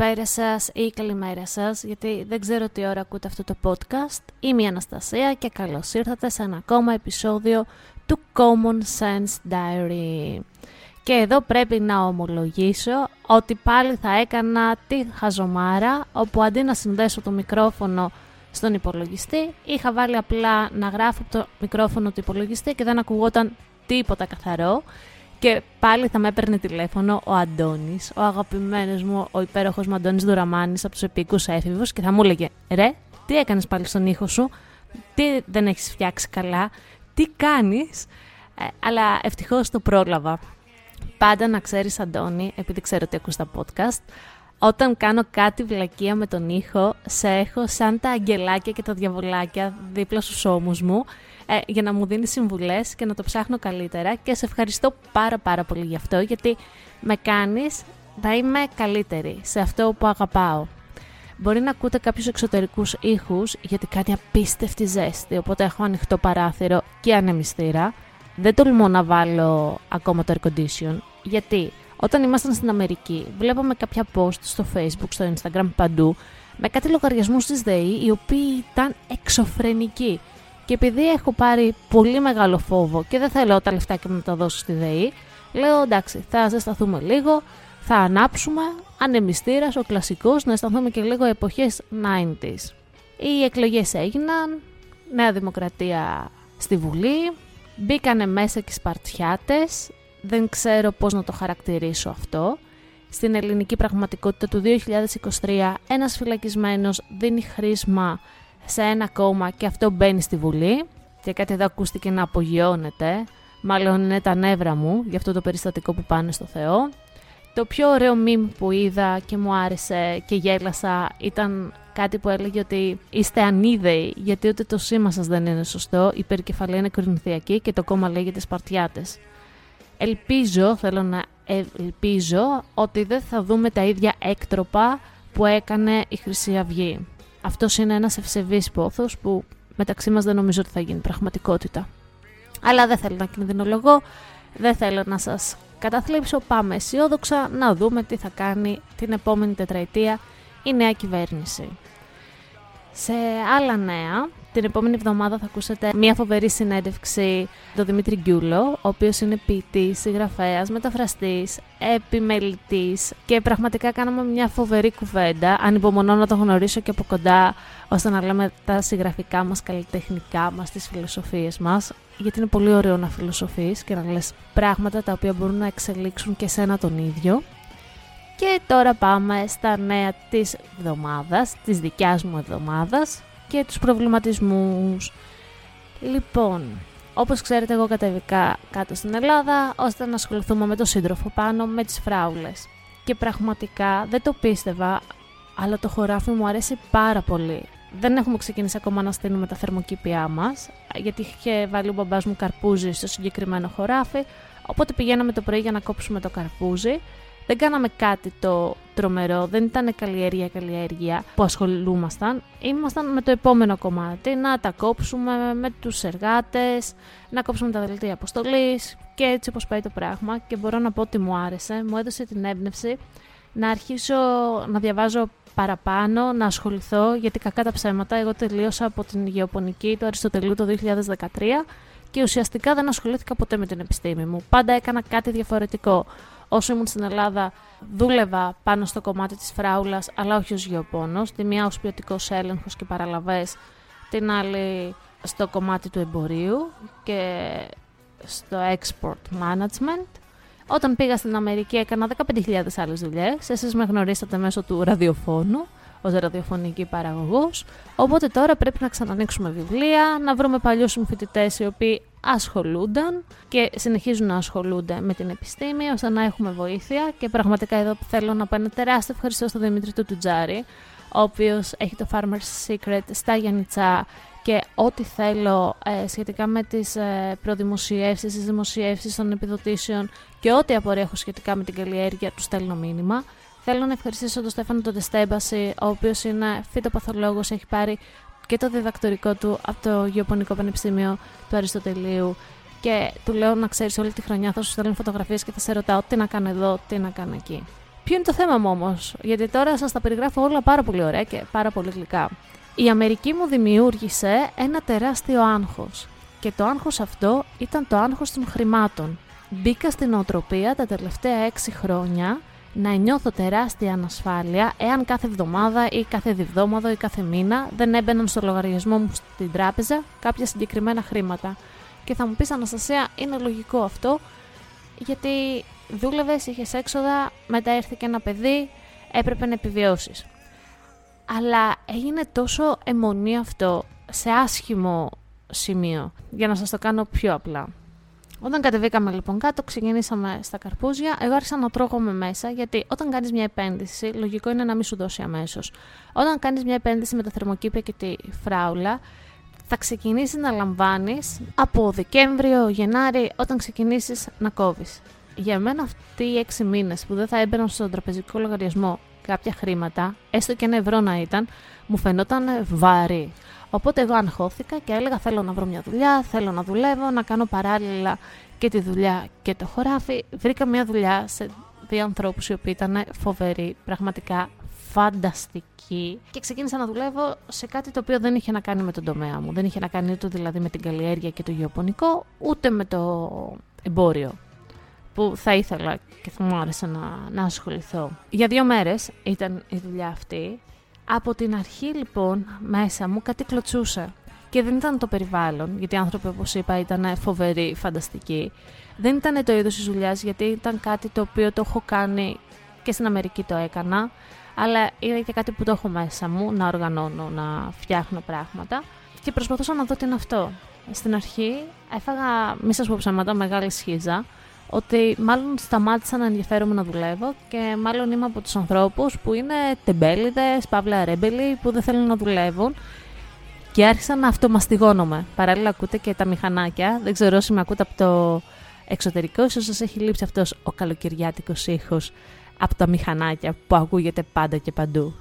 Καλησπέρα σας ή καλημέρα σας, γιατί δεν ξέρω τι ώρα ακούτε αυτό το podcast. Είμαι η Αναστασία και καλώς ήρθατε σε ένα ακόμα επεισόδιο του Common Sense Diary. Και εδώ πρέπει να ομολογήσω ότι πάλι θα έκανα τη χαζομάρα, όπου αντί να συνδέσω το μικρόφωνο στον υπολογιστή, είχα βάλει απλά να γράφω το μικρόφωνο του υπολογιστή και δεν ακουγόταν τίποτα καθαρό. Και πάλι θα με έπαιρνε τηλέφωνο ο Αντώνης, ο αγαπημένος μου, ο υπέροχος μου Αντώνης Δουραμάνη από τους επικού έφηβους και θα μου έλεγε Ρε, τι έκανες πάλι στον ήχο σου, τι δεν έχεις φτιάξει καλά, τι κάνεις; Ε, αλλά ευτυχώς το πρόλαβα. Πάντα να ξέρεις, Αντώνη, επειδή ξέρω ότι ακούς τα podcast, όταν κάνω κάτι βλακεία με τον ήχο, σε έχω σαν τα αγγελάκια και τα διαβολάκια δίπλα στους ώμους μου ε, για να μου δίνει συμβουλές και να το ψάχνω καλύτερα και σε ευχαριστώ πάρα πάρα πολύ γι' αυτό γιατί με κάνεις να είμαι καλύτερη σε αυτό που αγαπάω. Μπορεί να ακούτε κάποιους εξωτερικούς ήχους γιατί κάνει απίστευτη ζέστη, οπότε έχω ανοιχτό παράθυρο και ανεμιστήρα. Δεν τολμώ να βάλω ακόμα το air condition, γιατί όταν ήμασταν στην Αμερική βλέπαμε κάποια post στο facebook, στο instagram, παντού με κάτι λογαριασμούς της ΔΕΗ οι οποίοι ήταν εξωφρενικοί και επειδή έχω πάρει πολύ μεγάλο φόβο και δεν θέλω τα λεφτά και να τα δώσω στη ΔΕΗ, λέω εντάξει, θα ζεσταθούμε λίγο, θα ανάψουμε, ανεμιστήρα, ο κλασικός, να αισθανθούμε και λίγο εποχές 90s. Οι εκλογές έγιναν, Νέα Δημοκρατία στη Βουλή, μπήκανε μέσα και Σπαρτιάτες, δεν ξέρω πώς να το χαρακτηρίσω αυτό. Στην ελληνική πραγματικότητα του 2023 ένας φυλακισμένος δίνει χρήσμα σε ένα κόμμα και αυτό μπαίνει στη Βουλή και κάτι εδώ ακούστηκε να απογειώνεται, μάλλον είναι τα νεύρα μου για αυτό το περιστατικό που πάνε στο Θεό. Το πιο ωραίο μιμ που είδα και μου άρεσε και γέλασα ήταν κάτι που έλεγε ότι είστε ανίδεοι γιατί ούτε το σήμα σας δεν είναι σωστό, η περικεφαλή είναι κορινθιακή και το κόμμα λέγεται Σπαρτιάτες. Ελπίζω, θέλω να ελπίζω ότι δεν θα δούμε τα ίδια έκτροπα που έκανε η Χρυσή Αυγή. Αυτός είναι ένας ευσεβής πόθος που μεταξύ μας δεν νομίζω ότι θα γίνει πραγματικότητα. Αλλά δεν θέλω να κινδυνολογώ, δεν θέλω να σας καταθλίψω, πάμε αισιόδοξα να δούμε τι θα κάνει την επόμενη τετραετία η νέα κυβέρνηση. Σε άλλα νέα, την επόμενη εβδομάδα θα ακούσετε μια φοβερή συνέντευξη του Δημήτρη Γκιούλο, ο οποίος είναι ποιητής, συγγραφέας, μεταφραστής, επιμελητής και πραγματικά κάναμε μια φοβερή κουβέντα. Ανυπομονώ να τον γνωρίσω και από κοντά, ώστε να λέμε τα συγγραφικά μας, καλλιτεχνικά μας, τις φιλοσοφίες μας, γιατί είναι πολύ ωραίο να φιλοσοφείς και να λες πράγματα τα οποία μπορούν να εξελίξουν και σένα τον ίδιο. Και τώρα πάμε στα νέα της εβδομάδας, της δικιάς μου εβδομάδας και τους προβληματισμούς. Λοιπόν, όπως ξέρετε εγώ κατέβηκα κάτω στην Ελλάδα ώστε να ασχοληθούμε με το σύντροφο πάνω με τις φράουλες. Και πραγματικά δεν το πίστευα, αλλά το χωράφι μου αρέσει πάρα πολύ. Δεν έχουμε ξεκινήσει ακόμα να στείλουμε τα θερμοκήπια μας, γιατί είχε βάλει ο μπαμπάς μου καρπούζι στο συγκεκριμένο χωράφι, οπότε πηγαίναμε το πρωί για να κόψουμε το καρπούζι δεν κάναμε κάτι το τρομερό, δεν ήταν καλλιέργεια καλλιέργεια που ασχολούμασταν. Ήμασταν με το επόμενο κομμάτι, να τα κόψουμε με τους εργάτες, να κόψουμε τα δελτία αποστολής και έτσι όπως πάει το πράγμα και μπορώ να πω ότι μου άρεσε, μου έδωσε την έμπνευση να αρχίσω να διαβάζω παραπάνω, να ασχοληθώ, γιατί κακά τα ψέματα, εγώ τελείωσα από την γεωπονική του Αριστοτελείου το 2013 και ουσιαστικά δεν ασχολήθηκα ποτέ με την επιστήμη μου. Πάντα έκανα κάτι διαφορετικό όσο ήμουν στην Ελλάδα, δούλευα πάνω στο κομμάτι της φράουλας, αλλά όχι ως γεωπόνος. Τη μία ως ποιοτικός έλεγχος και παραλαβές, την άλλη στο κομμάτι του εμπορίου και στο export management. Όταν πήγα στην Αμερική έκανα 15.000 άλλες δουλειές. Εσείς με γνωρίσατε μέσω του ραδιοφώνου, ως ραδιοφωνική παραγωγός, οπότε τώρα πρέπει να ξανανοίξουμε βιβλία, να βρούμε παλιούς συμφοιτητές οι οποίοι ασχολούνταν και συνεχίζουν να ασχολούνται με την επιστήμη ώστε να έχουμε βοήθεια και πραγματικά εδώ θέλω να πω ένα τεράστιο ευχαριστώ στον Δημήτρη του Τουτζάρη ο οποίος έχει το Farmer's Secret στα Γιάννητσά και ό,τι θέλω ε, σχετικά με τις ε, προδημοσιεύσεις, τις δημοσιεύσεις των επιδοτήσεων και ό,τι απορία έχω σχετικά με την καλλιέργεια τους στέλνω μήνυμα. Θέλω να ευχαριστήσω τον Στέφανο τον Τεστέμπαση, ο οποίος είναι φυτοπαθολόγος, έχει πάρει και το διδακτορικό του από το Γεωπονικό Πανεπιστήμιο του Αριστοτελείου και του λέω να ξέρεις όλη τη χρονιά θα σου στέλνω φωτογραφίες και θα σε ρωτάω τι να κάνω εδώ, τι να κάνω εκεί. Ποιο είναι το θέμα μου όμως, γιατί τώρα σας τα περιγράφω όλα πάρα πολύ ωραία και πάρα πολύ γλυκά. Η Αμερική μου δημιούργησε ένα τεράστιο άγχος και το άγχος αυτό ήταν το άγχος των χρημάτων. Μπήκα στην οτροπία τα τελευταία έξι χρόνια να νιώθω τεράστια ανασφάλεια εάν κάθε εβδομάδα ή κάθε διβδόμαδο ή κάθε μήνα δεν έμπαιναν στο λογαριασμό μου στην τράπεζα κάποια συγκεκριμένα χρήματα. Και θα μου πεις Αναστασία, είναι λογικό αυτό, γιατί δούλευες, είχες έξοδα, μετά έρθει και ένα παιδί, έπρεπε να επιβιώσεις. Αλλά έγινε τόσο αιμονή αυτό σε άσχημο σημείο, για να σας το κάνω πιο απλά. Όταν κατεβήκαμε λοιπόν κάτω, ξεκινήσαμε στα καρπούζια. Εγώ άρχισα να τρώγομαι μέσα, γιατί όταν κάνεις μια επένδυση, λογικό είναι να μην σου δώσει αμέσως. Όταν κάνεις μια επένδυση με τα θερμοκήπια και τη φράουλα, θα ξεκινήσει να λαμβάνεις από Δεκέμβριο, Γενάρη, όταν ξεκινήσεις να κόβεις. Για μένα αυτοί οι έξι μήνες που δεν θα έμπαιναν στον τραπεζικό λογαριασμό κάποια χρήματα, έστω και ένα ευρώ να ήταν, μου φαινόταν βαρύ. Οπότε εγώ αγχώθηκα και έλεγα θέλω να βρω μια δουλειά, θέλω να δουλεύω, να κάνω παράλληλα και τη δουλειά και το χωράφι. Βρήκα μια δουλειά σε δύο ανθρώπους οι οποίοι ήταν φοβεροί, πραγματικά φανταστικοί και ξεκίνησα να δουλεύω σε κάτι το οποίο δεν είχε να κάνει με τον τομέα μου. Δεν είχε να κάνει ούτε δηλαδή με την καλλιέργεια και το γεωπονικό, ούτε με το εμπόριο που θα ήθελα και θα μου άρεσε να, να ασχοληθώ. Για δύο μέρες ήταν η δουλειά αυτή από την αρχή λοιπόν μέσα μου κάτι κλωτσούσε. Και δεν ήταν το περιβάλλον, γιατί οι άνθρωποι όπως είπα ήταν φοβεροί, φανταστικοί. Δεν ήταν το είδος της δουλειάς γιατί ήταν κάτι το οποίο το έχω κάνει και στην Αμερική το έκανα. Αλλά είναι και κάτι που το έχω μέσα μου, να οργανώνω, να φτιάχνω πράγματα. Και προσπαθούσα να δω τι είναι αυτό. Στην αρχή έφαγα, μη σας πω ψέματα, μεγάλη σχίζα ότι μάλλον σταμάτησα να ενδιαφέρομαι να δουλεύω και μάλλον είμαι από τους ανθρώπους που είναι τεμπέληδες, παύλα ρέμπελοι, που δεν θέλουν να δουλεύουν και άρχισα να αυτομαστιγώνομαι. Παράλληλα ακούτε και τα μηχανάκια, δεν ξέρω όσοι με ακούτε από το εξωτερικό, ίσως σας έχει λείψει αυτός ο καλοκαιριάτικος ήχος από τα μηχανάκια που ακούγεται πάντα και παντού.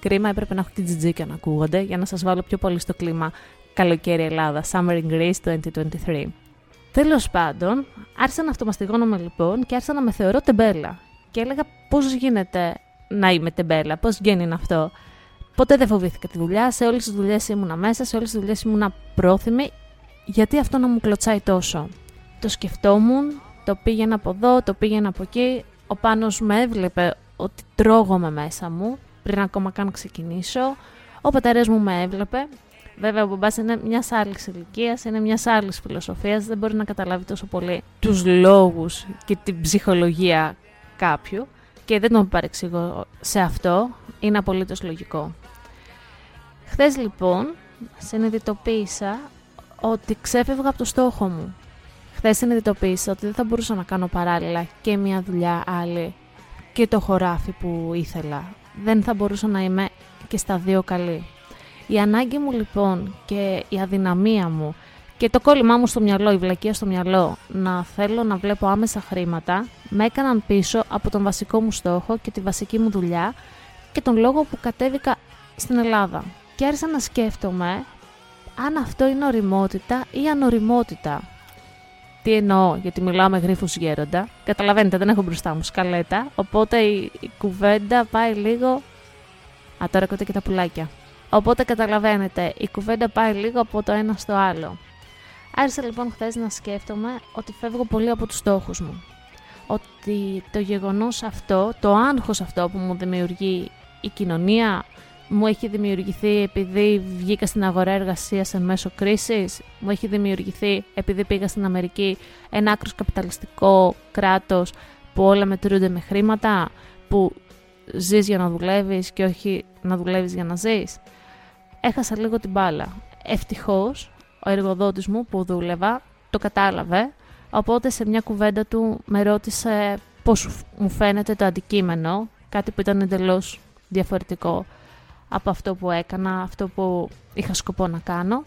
Κρίμα έπρεπε να έχω την τζιτζίκα να ακούγονται για να σας βάλω πιο πολύ στο κλίμα καλοκαίρι Ελλάδα, Summer in Greece 2023. Τέλος πάντων, άρχισα να αυτομαστιγώνομαι λοιπόν και άρχισα να με θεωρώ τεμπέλα. Και έλεγα πώς γίνεται να είμαι τεμπέλα, πώς γίνει αυτό. Ποτέ δεν φοβήθηκα τη δουλειά, σε όλες τις δουλειές ήμουνα μέσα, σε όλες τις δουλειές ήμουνα πρόθυμη, γιατί αυτό να μου κλωτσάει τόσο; Το σκεφτόμουν, το πήγαινα από εδώ, το πήγαινα από εκεί. Ο Πάνος με έβλεπε ότι τρώγομαι μέσα μου, πριν ακόμα καν ξεκινήσω. Ο πατέρας μου με έβλεπε Βέβαια, ο μπαμπάς είναι μιας άλλης ηλικίας, είναι μιας άλλης φιλοσοφίας, δεν μπορεί να καταλάβει τόσο πολύ τους λόγους και την ψυχολογία κάποιου και δεν τον παρεξηγώ σε αυτό. Είναι απολύτως λογικό. Χθες λοιπόν συνειδητοποίησα ότι ξέφευγα από το στόχο μου. Χθες συνειδητοποίησα ότι δεν θα μπορούσα να κάνω παράλληλα και μια δουλειά άλλη και το χωράφι που ήθελα. Δεν θα μπορούσα να είμαι και στα δύο καλή. Η ανάγκη μου λοιπόν και η αδυναμία μου και το κόλλημά μου στο μυαλό, η βλακεία στο μυαλό, να θέλω να βλέπω άμεσα χρήματα, με έκαναν πίσω από τον βασικό μου στόχο και τη βασική μου δουλειά και τον λόγο που κατέβηκα στην Ελλάδα. Και άρχισα να σκέφτομαι αν αυτό είναι οριμότητα ή ανοριμότητα. Τι εννοώ, γιατί μιλάω με γρίφους γέροντα. Καταλαβαίνετε, δεν έχω μπροστά μου σκαλέτα, οπότε η, η κουβέντα πάει λίγο... Α, τώρα και τα πουλάκια. Οπότε καταλαβαίνετε, η κουβέντα πάει λίγο από το ένα στο άλλο. Άρχισα λοιπόν χθες να σκέφτομαι ότι φεύγω πολύ από τους στόχους μου. Ότι το γεγονός αυτό, το άγχος αυτό που μου δημιουργεί η κοινωνία, μου έχει δημιουργηθεί επειδή βγήκα στην αγορά εργασίας εν μέσω κρίσης, μου έχει δημιουργηθεί επειδή πήγα στην Αμερική ένα άκρος καπιταλιστικό κράτος που όλα μετρούνται με χρήματα, που ζεις για να δουλεύεις και όχι να δουλεύεις για να ζεις. Έχασα λίγο την μπάλα. Ευτυχώς, ο εργοδότης μου που δούλευα το κατάλαβε, οπότε σε μια κουβέντα του με ρώτησε πώς μου φαίνεται το αντικείμενο, κάτι που ήταν εντελώς διαφορετικό από αυτό που έκανα, αυτό που είχα σκοπό να κάνω.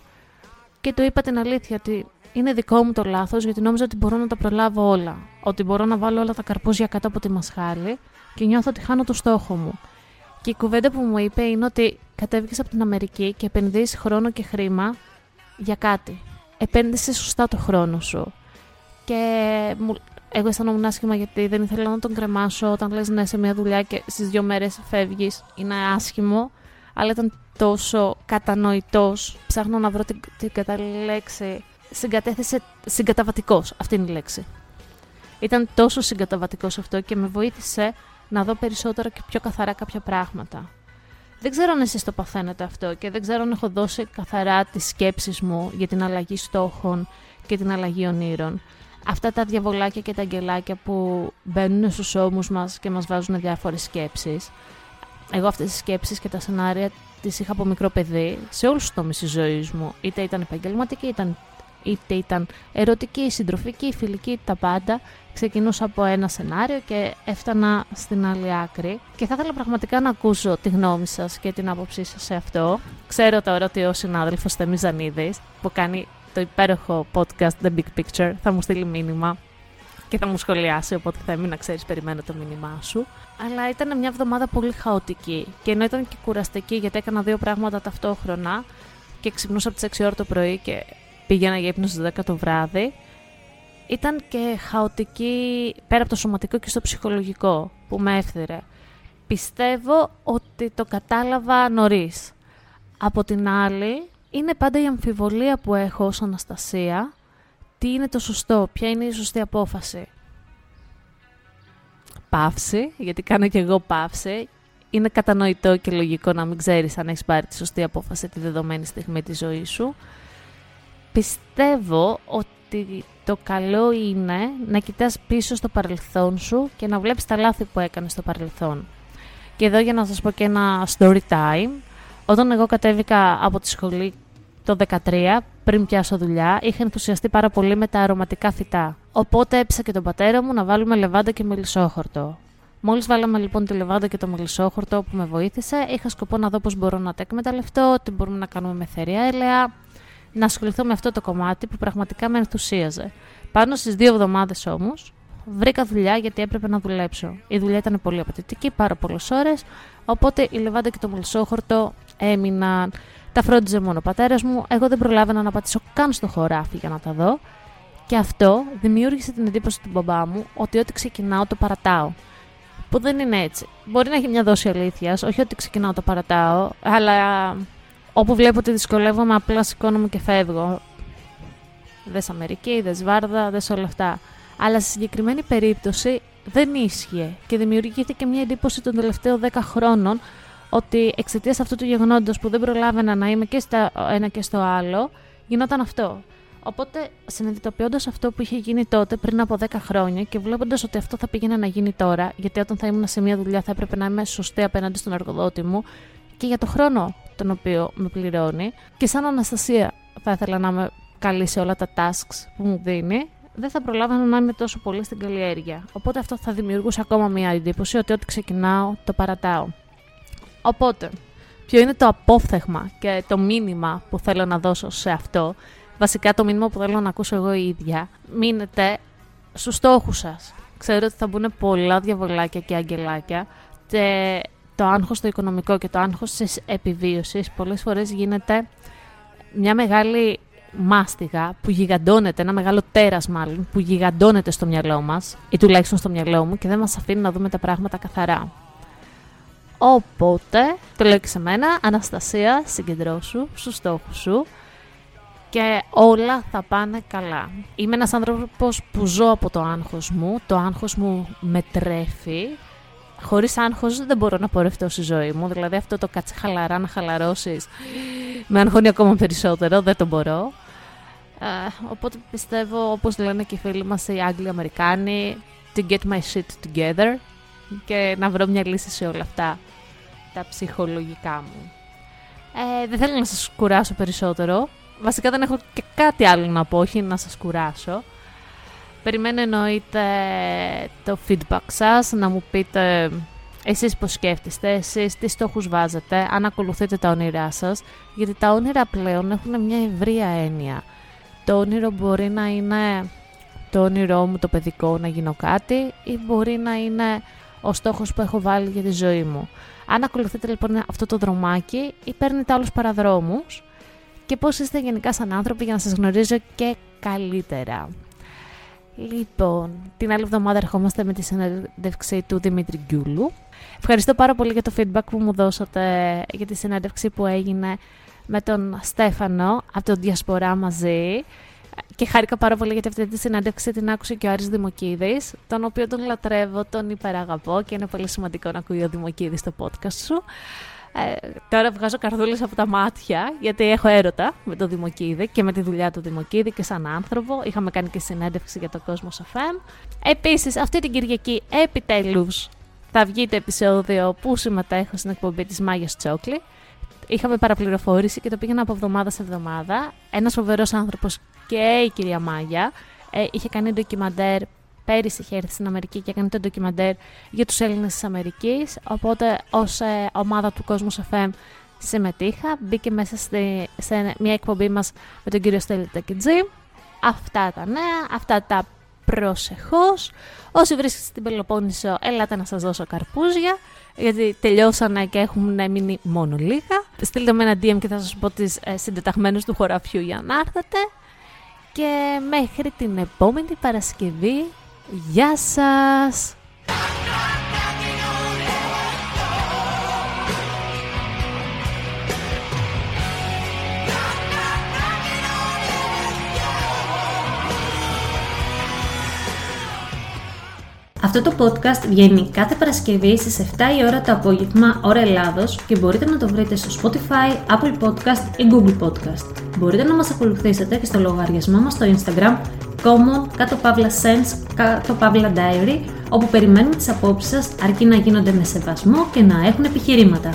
Και του είπα την αλήθεια ότι είναι δικό μου το λάθος γιατί νόμιζα ότι μπορώ να τα προλάβω όλα. Ότι μπορώ να βάλω όλα τα καρπούζια κάτω από τη μασχάλη και νιώθω ότι χάνω το στόχο μου. Και η κουβέντα που μου είπε είναι ότι κατέβηκες από την Αμερική και επενδύεις χρόνο και χρήμα για κάτι. Επένδυσες σωστά το χρόνο σου. Και εγώ αισθανόμουν άσχημα γιατί δεν ήθελα να τον κρεμάσω όταν λες ναι σε μια δουλειά και στις δύο μέρες φεύγεις. Είναι άσχημο, αλλά ήταν τόσο κατανοητός. Ψάχνω να βρω την, την κατάλληλη λέξη. Συγκατέθεσε συγκαταβατικός, αυτή είναι η λέξη. Ήταν τόσο συγκαταβατικός αυτό και με βοήθησε να δω περισσότερο και πιο καθαρά κάποια πράγματα. Δεν ξέρω αν εσείς το παθαίνετε αυτό και δεν ξέρω αν έχω δώσει καθαρά τις σκέψεις μου για την αλλαγή στόχων και την αλλαγή ονείρων. Αυτά τα διαβολάκια και τα αγγελάκια που μπαίνουν στους ώμους μας και μας βάζουν διάφορες σκέψεις. Εγώ αυτές τις σκέψεις και τα σενάρια τις είχα από μικρό παιδί σε όλους τους τομείς της ζωής μου. Είτε ήταν επαγγελματική, ήταν είτε ήταν ερωτική, συντροφική, φιλική, τα πάντα. Ξεκινούσα από ένα σενάριο και έφτανα στην άλλη άκρη. Και θα ήθελα πραγματικά να ακούσω τη γνώμη σας και την άποψή σας σε αυτό. Ξέρω τώρα ότι ο συνάδελφος Θέμη Ζανίδη, που κάνει το υπέροχο podcast The Big Picture, θα μου στείλει μήνυμα και θα μου σχολιάσει, οπότε θα να ξέρεις, περιμένω το μήνυμά σου. Αλλά ήταν μια εβδομάδα πολύ χαοτική και ενώ ήταν και κουραστική γιατί έκανα δύο πράγματα ταυτόχρονα και ξυπνούσα από τις 6 ώρα το πρωί και πήγαινα για ύπνος στις 10 το βράδυ, ήταν και χαοτική πέρα από το σωματικό και στο ψυχολογικό που με έφθυρε. Πιστεύω ότι το κατάλαβα νωρίς. Από την άλλη, είναι πάντα η αμφιβολία που έχω ως Αναστασία τι είναι το σωστό, ποια είναι η σωστή απόφαση. Παύση, γιατί κάνω και εγώ παύση. Είναι κατανοητό και λογικό να μην ξέρεις αν έχεις πάρει τη σωστή απόφαση τη δεδομένη στιγμή της ζωής σου πιστεύω ότι το καλό είναι να κοιτάς πίσω στο παρελθόν σου και να βλέπεις τα λάθη που έκανες στο παρελθόν. Και εδώ για να σας πω και ένα story time. Όταν εγώ κατέβηκα από τη σχολή το 2013, πριν πιάσω δουλειά, είχα ενθουσιαστεί πάρα πολύ με τα αρωματικά φυτά. Οπότε έψα και τον πατέρα μου να βάλουμε λεβάντα και μελισσόχορτο. Μόλις βάλαμε λοιπόν τη λεβάντα και το μελισσόχορτο που με βοήθησε, είχα σκοπό να δω πώς μπορώ να τα εκμεταλλευτώ, τι μπορούμε να κάνουμε με θερία έλαια, να ασχοληθώ με αυτό το κομμάτι που πραγματικά με ενθουσίαζε. Πάνω στις δύο εβδομάδες όμως, βρήκα δουλειά γιατί έπρεπε να δουλέψω. Η δουλειά ήταν πολύ απαιτητική, πάρα πολλές ώρες, οπότε η λεβάντα και το μελισσόχορτο έμειναν. Τα φρόντιζε μόνο ο πατέρας μου. Εγώ δεν προλάβαινα να πατήσω καν στο χωράφι για να τα δω. Και αυτό δημιούργησε την εντύπωση του μπαμπά μου ότι ό,τι ξεκινάω το παρατάω. Που δεν είναι έτσι. Μπορεί να έχει μια δόση αλήθειας, όχι ότι ξεκινάω το παρατάω, αλλά Όπου βλέπω ότι δυσκολεύομαι, απλά σηκώνομαι και φεύγω. Δες Αμερική, δες Βάρδα, δες όλα αυτά. Αλλά στη συγκεκριμένη περίπτωση δεν ίσχυε και δημιουργήθηκε μια εντύπωση των τελευταίων 10 χρόνων ότι εξαιτίας αυτού του γεγονότος που δεν προλάβαινα να είμαι και στο ένα και στο άλλο, γινόταν αυτό. Οπότε, συνειδητοποιώντας αυτό που είχε γίνει τότε πριν από 10 χρόνια και βλέποντας ότι αυτό θα πήγαινε να γίνει τώρα, γιατί όταν θα ήμουν σε μια δουλειά θα έπρεπε να είμαι σωστή απέναντι στον εργοδότη μου και για το χρόνο τον οποίο με πληρώνει. Και σαν Αναστασία θα ήθελα να είμαι καλή σε όλα τα tasks που μου δίνει, δεν θα προλάβαινα να είμαι τόσο πολύ στην καλλιέργεια. Οπότε αυτό θα δημιουργούσε ακόμα μια εντύπωση ότι ό,τι ξεκινάω το παρατάω. Οπότε, ποιο είναι το απόφθεγμα και το μήνυμα που θέλω να δώσω σε αυτό, βασικά το μήνυμα που θέλω να ακούσω εγώ η ίδια, μείνετε στους στόχους σας. Ξέρω ότι θα μπουν πολλά διαβολάκια και αγγελάκια και το άγχος το οικονομικό και το άγχος της επιβίωσης πολλές φορές γίνεται μια μεγάλη μάστιγα που γιγαντώνεται, ένα μεγάλο τέρας μάλλον, που γιγαντώνεται στο μυαλό μας ή τουλάχιστον στο μυαλό μου και δεν μας αφήνει να δούμε τα πράγματα καθαρά. Οπότε, το λέω και σε μένα, Αναστασία, συγκεντρώσου στους στόχους σου και όλα θα πάνε καλά. Είμαι ένας άνθρωπος που ζω από το άγχος μου, το άγχος μου με τρέφει Χωρίς άγχος δεν μπορώ να πορευτώ στη ζωή μου. Δηλαδή αυτό το κάτσε χαλαρά να χαλαρώσεις με αγχώνει ακόμα περισσότερο. Δεν το μπορώ. Ε, οπότε πιστεύω, όπως λένε και οι φίλοι μας οι Άγγλοι Αμερικάνοι, to get my shit together. και να βρω μια λύση σε όλα αυτά τα ψυχολογικά μου. Ε, δεν θέλω να σας κουράσω περισσότερο. Βασικά δεν έχω και κάτι άλλο να πω, όχι να σας κουράσω. Περιμένω εννοείται το feedback σας, να μου πείτε εσείς πώς σκέφτεστε, εσείς τι στόχους βάζετε, αν ακολουθείτε τα όνειρά σας, γιατί τα όνειρα πλέον έχουν μια ευρεία έννοια. Το όνειρο μπορεί να είναι το όνειρό μου το παιδικό να γίνω κάτι ή μπορεί να είναι ο στόχος που έχω βάλει για τη ζωή μου. Αν ακολουθείτε λοιπόν αυτό το δρομάκι ή παίρνετε άλλους παραδρόμους και πώς είστε γενικά σαν άνθρωποι για να σας γνωρίζω και καλύτερα. Λοιπόν, την άλλη εβδομάδα ερχόμαστε με τη συνέντευξη του Δημήτρη Γκιούλου. Ευχαριστώ πάρα πολύ για το feedback που μου δώσατε για τη συνέντευξη που έγινε με τον Στέφανο από τον Διασπορά μαζί. Και χάρηκα πάρα πολύ γιατί αυτή τη συνέντευξη την άκουσε και ο Άρης Δημοκίδης, τον οποίο τον λατρεύω, τον υπεραγαπώ και είναι πολύ σημαντικό να ακούει ο Δημοκίδης στο podcast σου. Ε, τώρα βγάζω καρδούλες από τα μάτια, γιατί έχω έρωτα με τον Δημοκίδη και με τη δουλειά του Δημοκίδη και σαν άνθρωπο. Είχαμε κάνει και συνέντευξη για το κόσμος FM. Επίσης, αυτή την Κυριακή επιτέλους θα βγει το επεισόδιο που συμμετέχω στην εκπομπή της Μάγιας Τσόκλη. Είχαμε παραπληροφόρηση και το πήγαινα από εβδομάδα σε εβδομάδα. Ένας φοβερός άνθρωπος και η κυρία Μάγια ε, είχε κάνει ντοκιμαντέρ πέρυσι είχε έρθει στην Αμερική και έκανε το ντοκιμαντέρ για τους Έλληνες της Αμερικής, οπότε ως ε, ομάδα του Κόσμου FM συμμετείχα, μπήκε μέσα στη, σε μια εκπομπή μας με τον κύριο Στέλη Τεκιτζή. Αυτά τα νέα, αυτά τα προσεχώς. Όσοι βρίσκεστε στην Πελοπόννησο, έλατε να σας δώσω καρπούζια, γιατί τελειώσανε και έχουν μείνει μόνο λίγα. Στείλτε με ένα DM και θα σας πω τις ε, συντεταγμένες του χωραφιού για να έρθετε. Και μέχρι την επόμενη Παρασκευή Γεια σας! Αυτό το podcast βγαίνει κάθε Παρασκευή στις 7 η ώρα το απόγευμα, ώρα Ελλάδος και μπορείτε να το βρείτε στο Spotify, Apple Podcast ή Google Podcast. Μπορείτε να μας ακολουθήσετε και στο λογαριασμό μας στο Instagram common κάτω παύλα sense κάτω παύλα diary όπου περιμένουμε τις απόψεις σας αρκεί να γίνονται με σεβασμό και να έχουν επιχειρήματα.